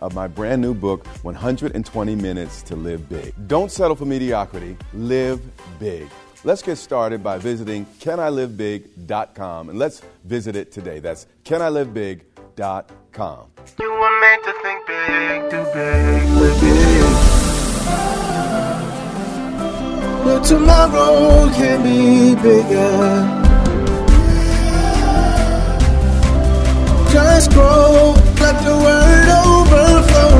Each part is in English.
of my brand new book, 120 Minutes to Live Big. Don't settle for mediocrity, live big. Let's get started by visiting canilivebig.com and let's visit it today. That's canilivebig.com. You were meant to think big, do big, live big. Your tomorrow can be bigger. Just grow, let the word overflow.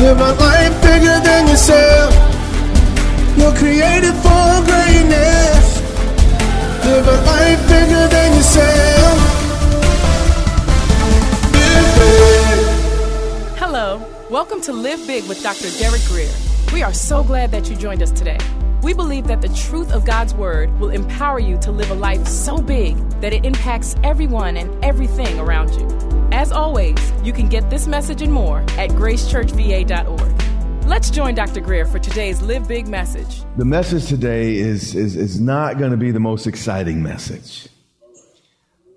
Live a life bigger than yourself. You're created for greatness. Live a life bigger than yourself. Hello, welcome to Live Big with Dr. Derek Grier. We are so glad that you joined us today. We believe that the truth of God's Word will empower you to live a life so big that it impacts everyone and everything around you. As always, you can get this message and more at gracechurchva.org. Let's join Dr. Grier for today's Live Big message. The message today is, is, is not going to be the most exciting message.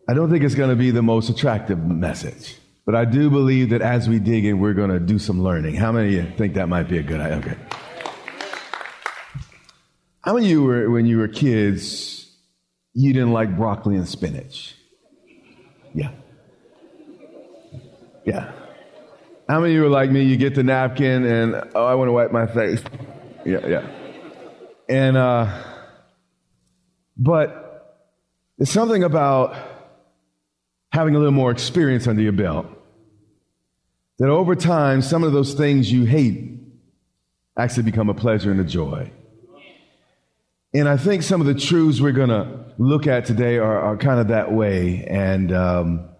I don't think it's going to be the most attractive message. But I do believe that as we dig in, we're going to do some learning. How many of you think that might be a good idea? Okay. How many of you were, when you were kids, you didn't like broccoli and spinach? Yeah. Yeah. How many of you are like me? You get the napkin and, oh, I want to wipe my face. Yeah, yeah. And, uh, but it's something about having a little more experience under your belt that over time, some of those things you hate actually become a pleasure and a joy. And I think some of the truths we're going to look at today are, are kind of that way. And um,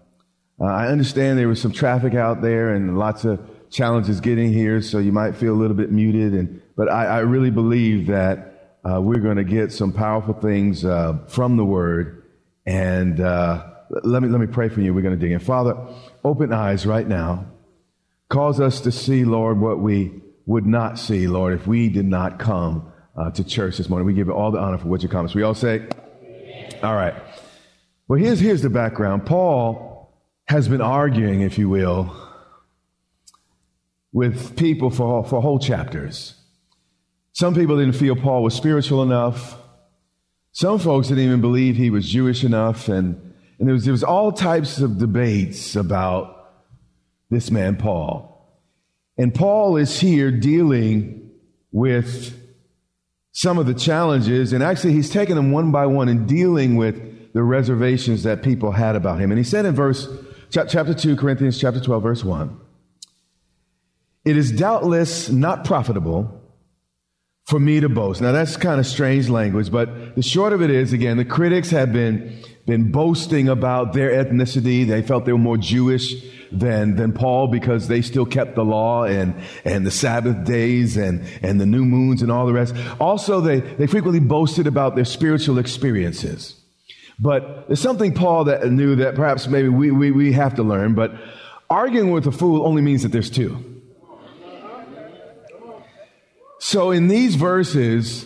uh, I understand there was some traffic out there and lots of challenges getting here, so you might feel a little bit muted. And but I, I really believe that uh, we're going to get some powerful things uh, from the Word. And uh, let me let me pray for you. We're going to dig in. Father, open eyes right now. Cause us to see, Lord, what we would not see, Lord, if we did not come uh, to church this morning. We give you all the honor for what you promised. We all say, all right. Well, here's, here's the background. Paul has been arguing, if you will, with people for, for whole chapters. Some people didn't feel Paul was spiritual enough. Some folks didn't even believe he was Jewish enough. And, and there, was, there was all types of debates about this man, Paul. And Paul is here dealing with some of the challenges, and actually, he's taking them one by one and dealing with the reservations that people had about him. And he said in verse chapter 2, Corinthians chapter 12, verse 1, it is doubtless not profitable for me to boast. Now that's kind of strange language, but the short of it is, again, the critics have been, been boasting about their ethnicity. They felt they were more Jewish than, than Paul because they still kept the law and, and the Sabbath days and, and the new moons and all the rest. Also, they, they frequently boasted about their spiritual experiences. But there's something Paul that knew that perhaps maybe we, we, we have to learn, but arguing with a fool only means that there's two. So in these verses,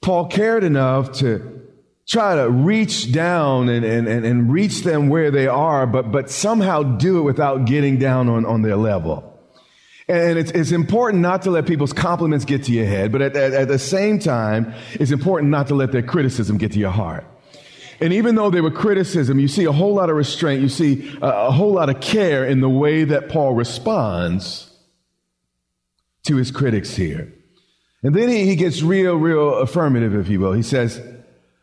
Paul cared enough to try to reach down and, and, and, and reach them where they are, but, but somehow do it without getting down on, on their level. And it's, it's important not to let people's compliments get to your head, but at, at, at the same time, it's important not to let their criticism get to your heart. And even though there were criticism, you see a whole lot of restraint, you see a, a whole lot of care in the way that Paul responds to his critics here. And then he, he gets real, real affirmative, if you will. He says,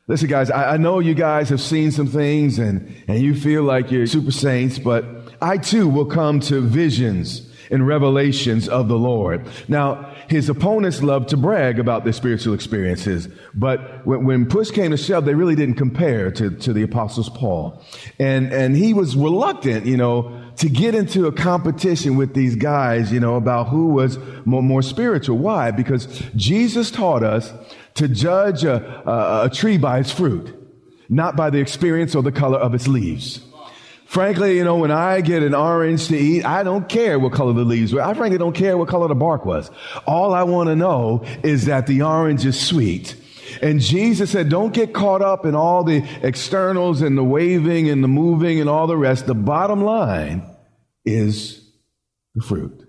Listen, guys, I, I, know you guys have seen some things and, and you feel like you're super saints, but I too will come to visions and revelations of the Lord. Now, his opponents loved to brag about their spiritual experiences, but when, when push came to shove, they really didn't compare to, to the apostles Paul. And, and he was reluctant, you know, to get into a competition with these guys, you know, about who was more, more spiritual. Why? Because Jesus taught us to judge a, a, a tree by its fruit, not by the experience or the color of its leaves. Frankly, you know, when I get an orange to eat, I don't care what color the leaves were. I frankly don't care what color the bark was. All I want to know is that the orange is sweet. And Jesus said, don't get caught up in all the externals and the waving and the moving and all the rest. The bottom line is the fruit.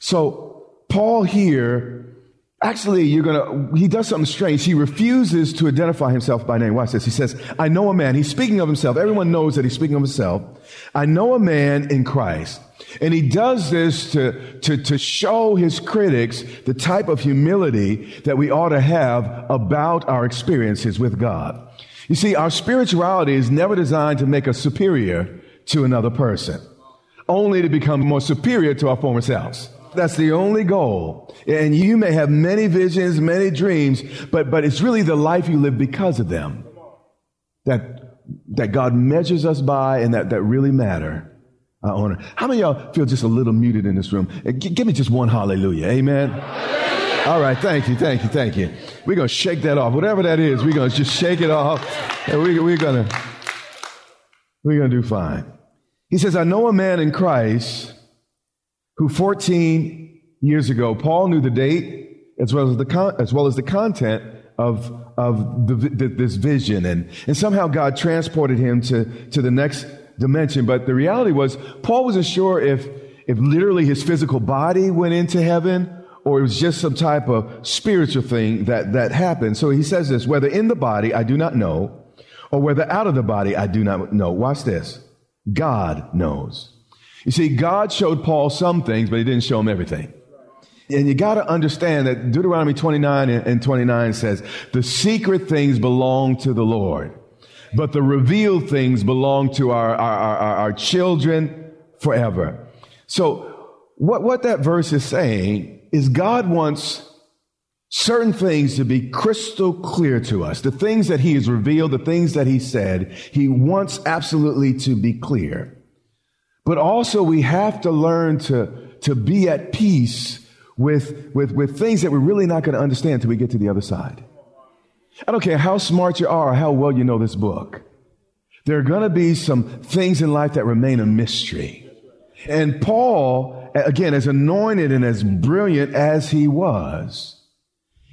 So Paul here Actually, you're gonna, he does something strange. He refuses to identify himself by name. Watch this. He says, I know a man. He's speaking of himself. Everyone knows that he's speaking of himself. I know a man in Christ. And he does this to, to, to show his critics the type of humility that we ought to have about our experiences with God. You see, our spirituality is never designed to make us superior to another person, only to become more superior to our former selves. That's the only goal. And you may have many visions, many dreams, but, but it's really the life you live because of them that, that God measures us by and that, that really matter. I honor. How many y'all feel just a little muted in this room? Uh, g- give me just one hallelujah. Amen. All right. Thank you. Thank you. Thank you. We're going to shake that off. Whatever that is, we're going to just shake it off. And we, we're going to, we're going to do fine. He says, I know a man in Christ who 14 years ago, Paul knew the date as well as the, con- as well as the content of, of the, the, this vision. And, and somehow God transported him to, to the next dimension. But the reality was, Paul wasn't sure if, if literally his physical body went into heaven or it was just some type of spiritual thing that, that happened. So he says this, whether in the body, I do not know, or whether out of the body, I do not know. Watch this. God knows. You see, God showed Paul some things, but he didn't show him everything. And you got to understand that Deuteronomy 29 and 29 says, the secret things belong to the Lord, but the revealed things belong to our, our, our, our children forever. So what, what that verse is saying is God wants certain things to be crystal clear to us. The things that he has revealed, the things that he said, he wants absolutely to be clear. But also we have to learn to, to be at peace with, with, with things that we're really not going to understand until we get to the other side. I don't care how smart you are or how well you know this book. There are going to be some things in life that remain a mystery. And Paul, again, as anointed and as brilliant as he was,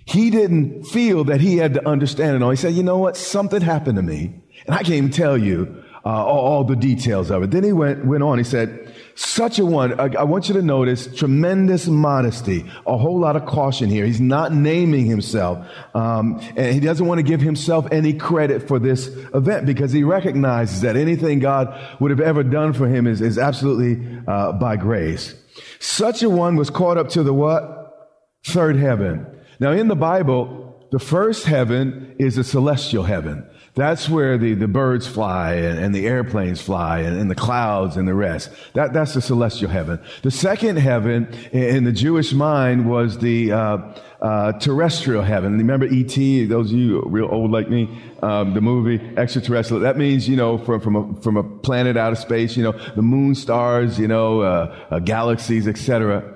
he didn't feel that he had to understand it all. He said, you know what? Something happened to me. And I can't even tell you uh, all, all, the details of it. Then he went, went on. He said, such a one, I, I, want you to notice tremendous modesty, a whole lot of caution here. He's not naming himself. Um, and he doesn't want to give himself any credit for this event because he recognizes that anything God would have ever done for him is, is absolutely uh, by grace. Such a one was caught up to the what? Third heaven. Now in the Bible, the first heaven is a celestial heaven. That's where the, the birds fly and, and the airplanes fly and, and, the clouds and the rest. That, that's the celestial heaven. The second heaven in the Jewish mind was the uh, uh, terrestrial heaven. Remember E.T., those of you real old like me, um, the movie extraterrestrial. That means, you know, from, from, a, from a planet out of space, you know, the moon, stars, you know, uh, uh galaxies, etc.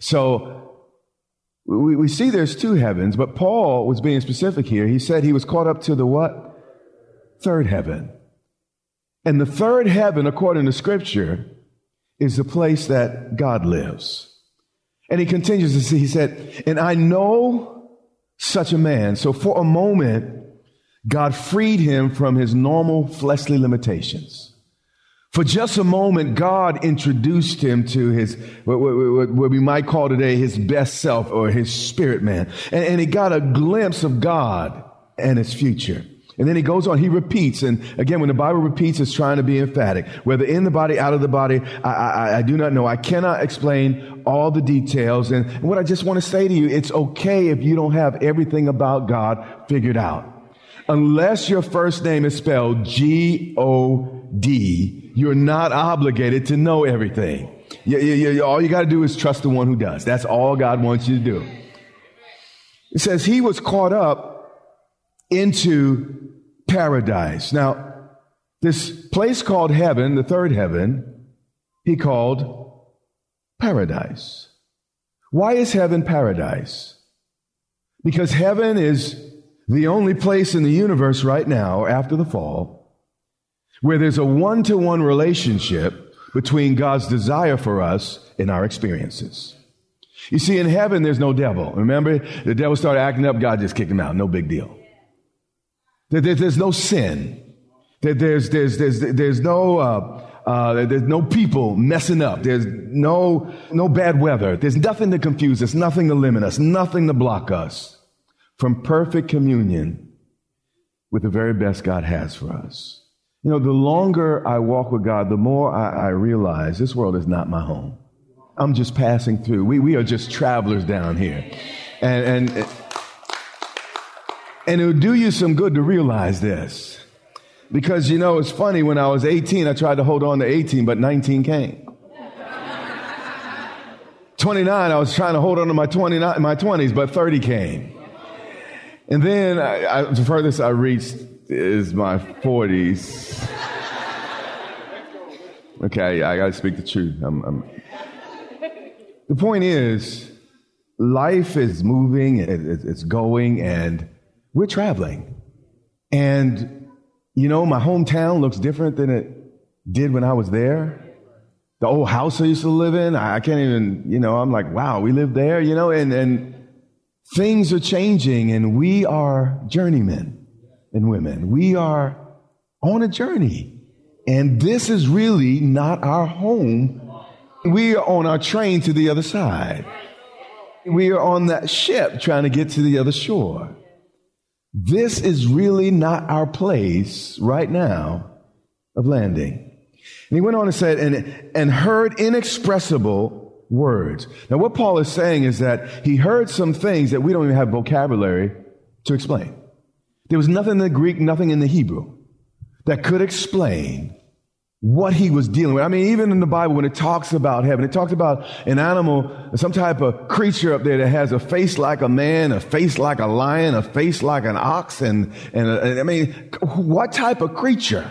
So we, we see there's two heavens, but Paul was being specific here. He said he was caught up to the what? Third heaven. And the third heaven, according to scripture, is the place that God lives. And he continues to see, he said, and I know such a man. So for a moment, God freed him from his normal fleshly limitations. For just a moment, God introduced him to his, what, what, what, we might call today his best self or his spirit man. And, and he got a glimpse of God and his future. And then he goes on, he repeats. And again, when the Bible repeats, it's trying to be emphatic. Whether in the body, out of the body, I, I, I do not know. I cannot explain all the details. And what I just want to say to you, it's okay if you don't have everything about God figured out. Unless your first name is spelled G-O-D, you're not obligated to know everything. You, you, you, all you got to do is trust the one who does. That's all God wants you to do. It says he was caught up into paradise. Now, this place called heaven, the third heaven, he called paradise. Why is heaven paradise? Because heaven is the only place in the universe right now after the fall where there's a one to one relationship between God's desire for us and our experiences. You see, in heaven, there's no devil. Remember, the devil started acting up, God just kicked him out. No big deal. There's no sin. There's, there's, there's, there's no, uh, uh, there's no people messing up. There's no, no bad weather. There's nothing to confuse us, nothing to limit us, nothing to block us from perfect communion with the very best God has for us. You know, the longer I walk with God, the more I, I, realize this world is not my home. I'm just passing through. We, we are just travelers down here. And, and, and it would do you some good to realize this. Because, you know, it's funny, when I was 18, I tried to hold on to 18, but 19 came. 29, I was trying to hold on to my 29, my 20s, but 30 came. And then I, I, the furthest I reached is my 40s. Okay, I got to speak the truth. I'm, I'm... The point is, life is moving, it's going, and we're traveling. And, you know, my hometown looks different than it did when I was there. The old house I used to live in, I can't even, you know, I'm like, wow, we live there, you know, and, and things are changing, and we are journeymen and women. We are on a journey. And this is really not our home. We are on our train to the other side. We are on that ship trying to get to the other shore. This is really not our place right now of landing. And he went on and said, and, and heard inexpressible words. Now, what Paul is saying is that he heard some things that we don't even have vocabulary to explain. There was nothing in the Greek, nothing in the Hebrew that could explain what he was dealing with. I mean, even in the Bible, when it talks about heaven, it talks about an animal, some type of creature up there that has a face like a man, a face like a lion, a face like an ox, and, and, and I mean, what type of creature?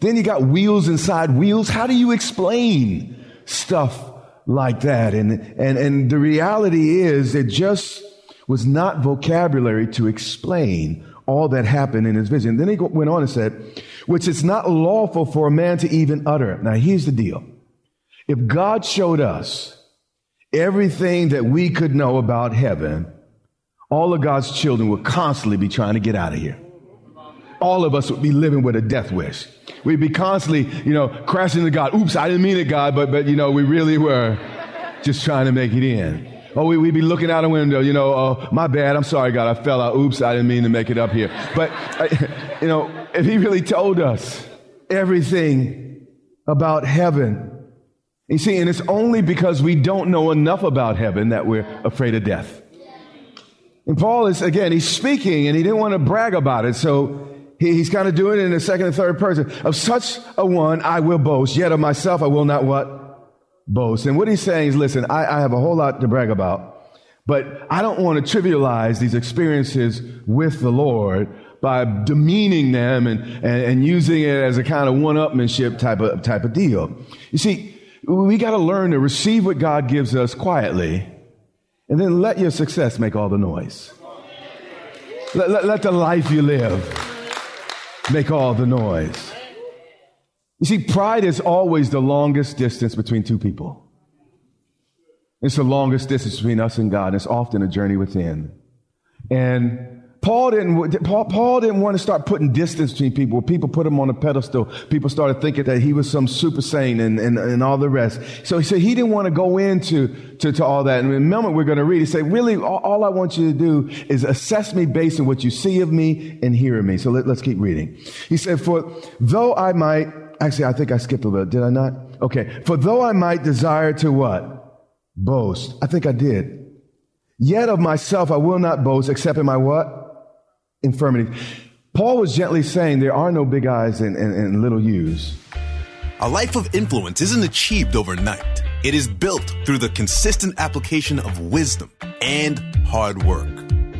Then you got wheels inside wheels. How do you explain stuff like that? And, and, and the reality is it just was not vocabulary to explain all that happened in his vision. Then he went on and said, which it's not lawful for a man to even utter. Now here's the deal. If God showed us everything that we could know about heaven, all of God's children would constantly be trying to get out of here. All of us would be living with a death wish. We'd be constantly, you know, crashing to God. Oops, I didn't mean it, God, but, but, you know, we really were just trying to make it in. Oh, we, would be looking out a window, you know, oh, my bad, I'm sorry, God, I fell out. Oops, I didn't mean to make it up here. But, you know, if He really told us everything about heaven, you see, and it's only because we don't know enough about heaven that we're afraid of death. And Paul is, again, he's speaking and he didn't want to brag about it. So he, he's kind of doing it in the second and third person. Of such a one I will boast, yet of myself I will not what? Boast. And what he's saying is, listen, I, I have a whole lot to brag about, but I don't want to trivialize these experiences with the Lord by demeaning them and, and, and using it as a kind of one-upmanship type of, type of deal. You see, we got to learn to receive what God gives us quietly and then let your success make all the noise. Let, let, let the life you live make all the noise. You see, pride is always the longest distance between two people. It's the longest distance between us and God. And it's often a journey within. And Paul didn't, Paul, Paul didn't want to start putting distance between people. People put him on a pedestal. People started thinking that he was some super saint and, and, and all the rest. So he said he didn't want to go into to, to all that. And in a moment we're going to read, he said, really, all, all, I want you to do is assess me based on what you see of me and hear of me. So let, let's keep reading. He said, for though I might, actually, I think I skipped a little bit. Did I not? Okay. For though I might desire to what? Boast. I think I did. Yet of myself I will not boast except in my what? infirmity. Paul was gently saying there are no big eyes and, and, and little U's. A life of influence isn't achieved overnight. It is built through the consistent application of wisdom and hard work.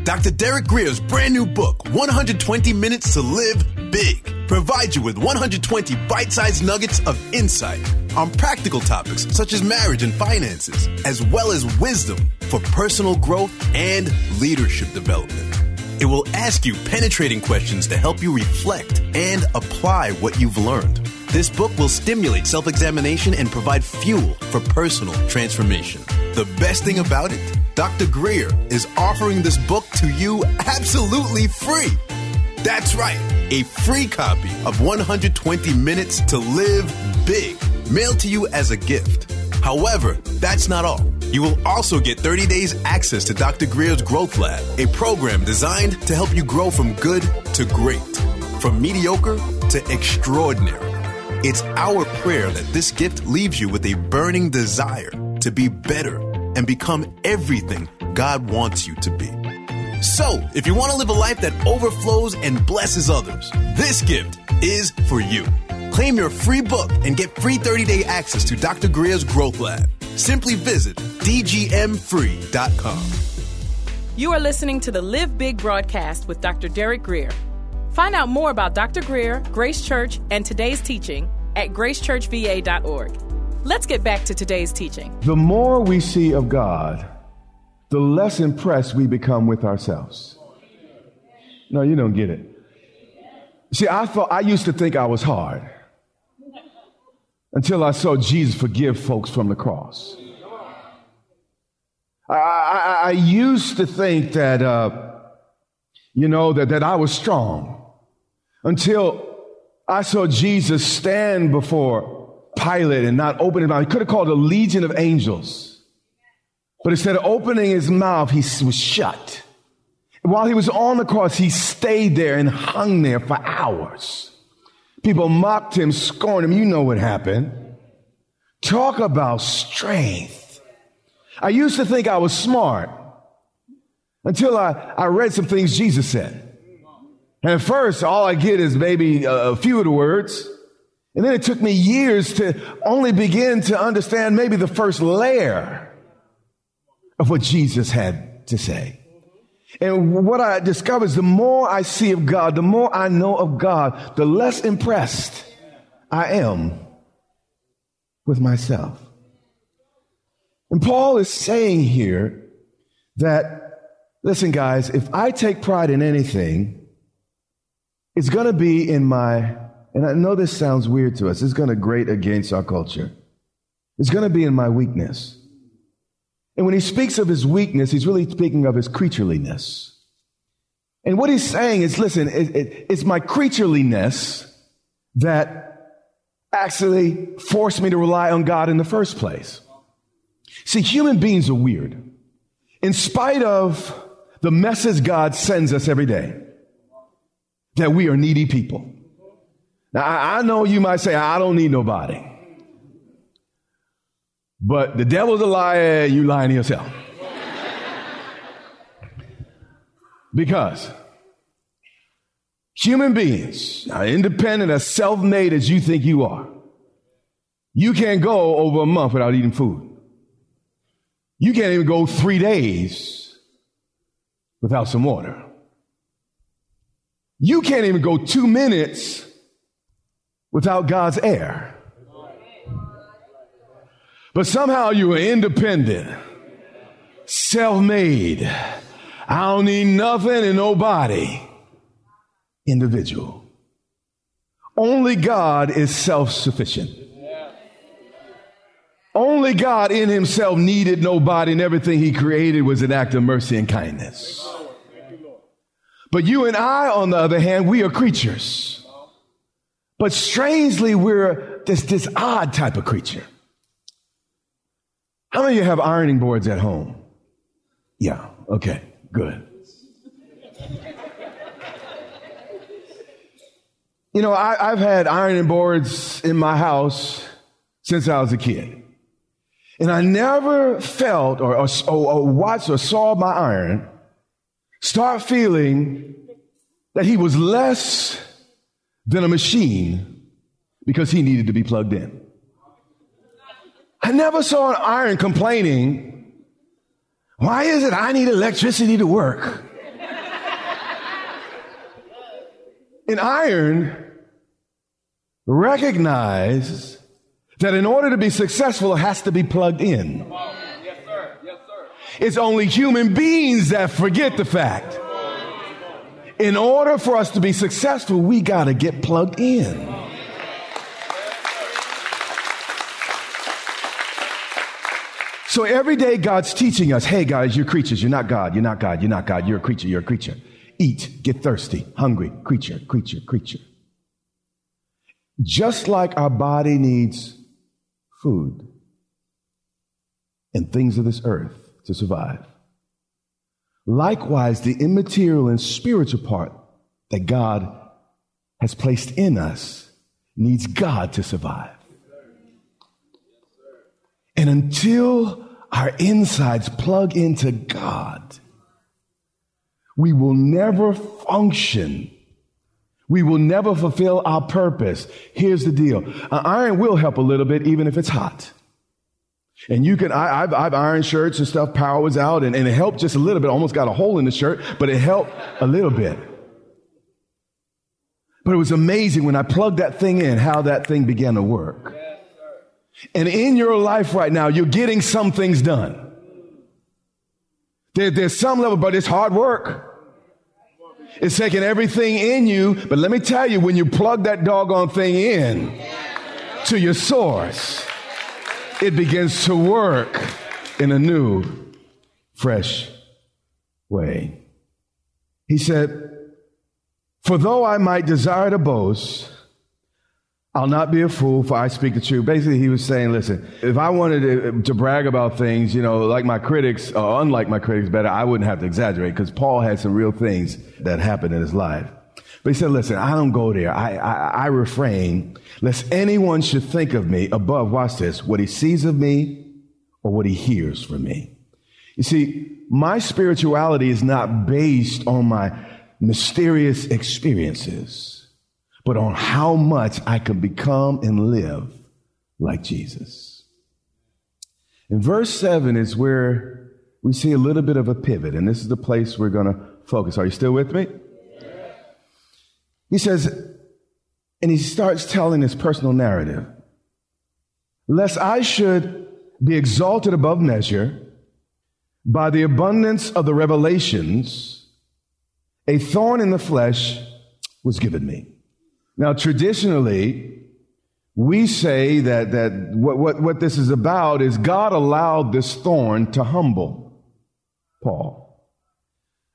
Dr. Derek Grier's brand new book, 120 Minutes to Live Big, provides you with 120 bite sized nuggets of insight on practical topics such as marriage and finances, as well as wisdom for personal growth and leadership development. It will ask you penetrating questions to help you reflect and apply what you've learned. This book will stimulate self examination and provide fuel for personal transformation. The best thing about it, Dr. Grier is offering this book to you absolutely free. That's right, a free copy of 120 Minutes to Live Big, mailed to you as a gift. However, that's not all. You will also get 30 days access to Dr. Grier's Growth Lab, a program designed to help you grow from good to great, from mediocre to extraordinary. It's our prayer that this gift leaves you with a burning desire to be better and become everything God wants you to be. So, if you want to live a life that overflows and blesses others, this gift is for you. Claim your free book and get free 30 day access to Dr. Grier's Growth Lab. Simply visit dgmfree.com. You are listening to the Live Big broadcast with Dr. Derek Grier. Find out more about Dr. Grier, Grace Church, and today's teaching at gracechurchva.org. Let's get back to today's teaching. The more we see of God, the less impressed we become with ourselves. No, you don't get it. See, I thought I used to think I was hard until I saw Jesus forgive folks from the cross. I, I, I used to think that, uh, you know, that, that I was strong until I saw Jesus stand before Pilate and not open his mouth. He could have called a legion of angels, but instead of opening his mouth, he was shut. While he was on the cross, he stayed there and hung there for hours. People mocked him, scorned him. You know what happened. Talk about strength. I used to think I was smart until I, I read some things Jesus said. And at first, all I get is maybe a few of the words. And then it took me years to only begin to understand maybe the first layer of what Jesus had to say. And what I discover is the more I see of God, the more I know of God, the less impressed I am with myself. And Paul is saying here that, listen, guys, if I take pride in anything, it's going to be in my, and I know this sounds weird to us, it's going to grate against our culture. It's going to be in my weakness. And when he speaks of his weakness, he's really speaking of his creatureliness. And what he's saying is, listen, it, it, it's my creatureliness that actually forced me to rely on God in the first place. See, human beings are weird. In spite of the message God sends us every day, that we are needy people. Now, I, I know you might say, I don't need nobody. But the devil's a liar, you lying to yourself. because human beings are independent, as self made as you think you are. You can't go over a month without eating food. You can't even go three days without some water. You can't even go two minutes without God's air. But somehow you are independent, self made. I don't need nothing and nobody. Individual. Only God is self sufficient. Only God in himself needed nobody, and everything he created was an act of mercy and kindness. But you and I, on the other hand, we are creatures. But strangely, we're this, this odd type of creature. How many of you have ironing boards at home? Yeah, okay, good. You know, I, have had ironing boards in my house since I was a kid. And I never felt or, or, or watched or saw my iron start feeling that he was less than a machine because he needed to be plugged in. I never saw an iron complaining, why is it I need electricity to work? An iron recognizes that in order to be successful, it has to be plugged in. It's only human beings that forget the fact. In order for us to be successful, we got to get plugged in. So every day God's teaching us, hey guys, you're creatures. You're not God. You're not God. You're not God. You're a creature. You're a creature. Eat, get thirsty, hungry, creature, creature, creature. Just like our body needs food and things of this earth to survive. Likewise, the immaterial and spiritual part that God has placed in us needs God to survive. And until our insides plug into God, we will never function. We will never fulfill our purpose. Here's the deal. Iron will help a little bit even if it's hot. And you can, I, have I've ironed shirts and stuff, power was out, and, and it helped just a little bit. Almost got a hole in the shirt, but it helped a little bit. But it was amazing when I plugged that thing in, how that thing began to work. And in your life right now, you're getting some things done. There, there's some level, but it's hard work. It's taking everything in you. But let me tell you, when you plug that doggone thing in to your source, it begins to work in a new, fresh way. He said, For though I might desire to boast, I'll not be a fool, for I speak the truth. Basically, he was saying, listen, if I wanted to, to brag about things, you know, like my critics, or unlike my critics better, I wouldn't have to exaggerate because Paul had some real things that happened in his life. But he said, listen, I don't go there. I, I, I refrain, lest anyone should think of me above, watch this, what he sees of me or what he hears from me. You see, my spirituality is not based on my mysterious experiences but on how much I can become and live like Jesus. In verse 7 is where we see a little bit of a pivot, and this is the place we're going to focus. Are you still with me? He says, and he starts telling his personal narrative. Lest I should be exalted above measure by the abundance of the revelations, a thorn in the flesh was given me now, traditionally, we say that, that what, what, what this is about is God allowed this thorn to humble Paul.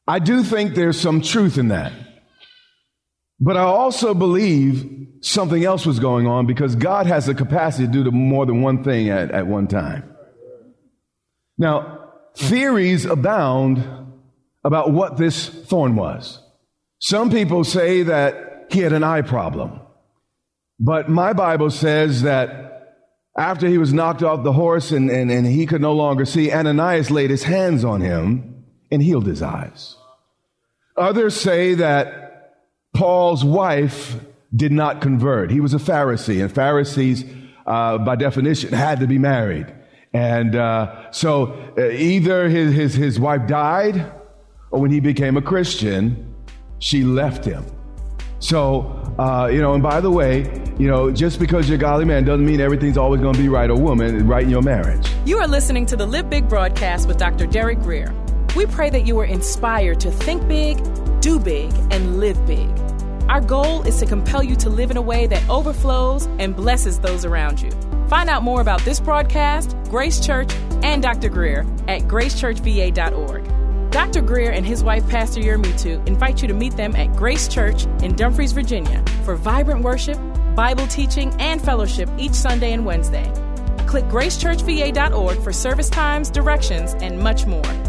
I do think there's some truth in that. But I also believe something else was going on because God has the capacity to do more than one thing at, at one time. Now, theories abound about what this thorn was. Some people say that he had an eye problem. But my Bible says that after he was knocked off the horse and, and, and he could no longer see, Ananias laid his hands on him and healed his eyes. Others say that Paul's wife did not convert. He was a Pharisee, and Pharisees, uh, by definition, had to be married. And uh, so uh, either his, his, his wife died, or when he became a Christian, she left him. So, uh, you know, and by the way, you know, just because you're a godly man doesn't mean everything's always going to be right or woman right in your marriage. You are listening to the Live Big broadcast with Dr. Derek Grier. We pray that you are inspired to think big, do big, and live big. Our goal is to compel you to live in a way that overflows and blesses those around you. Find out more about this broadcast, Grace Church, and Dr. Grier at gracechurchva.org. Dr. Grier and his wife, Pastor Yermitu, invite you to meet them at Grace Church in Dumfries, Virginia, for vibrant worship, Bible teaching, and fellowship each Sunday and Wednesday. Click gracechurchva.org for service times, directions, and much more.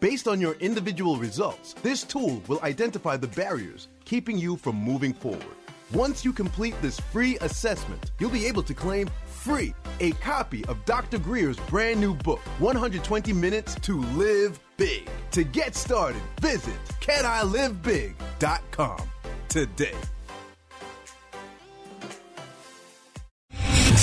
Based on your individual results, this tool will identify the barriers keeping you from moving forward. Once you complete this free assessment, you'll be able to claim free a copy of Dr. Grier's brand new book, 120 Minutes to Live Big. To get started, visit canilivebig.com today.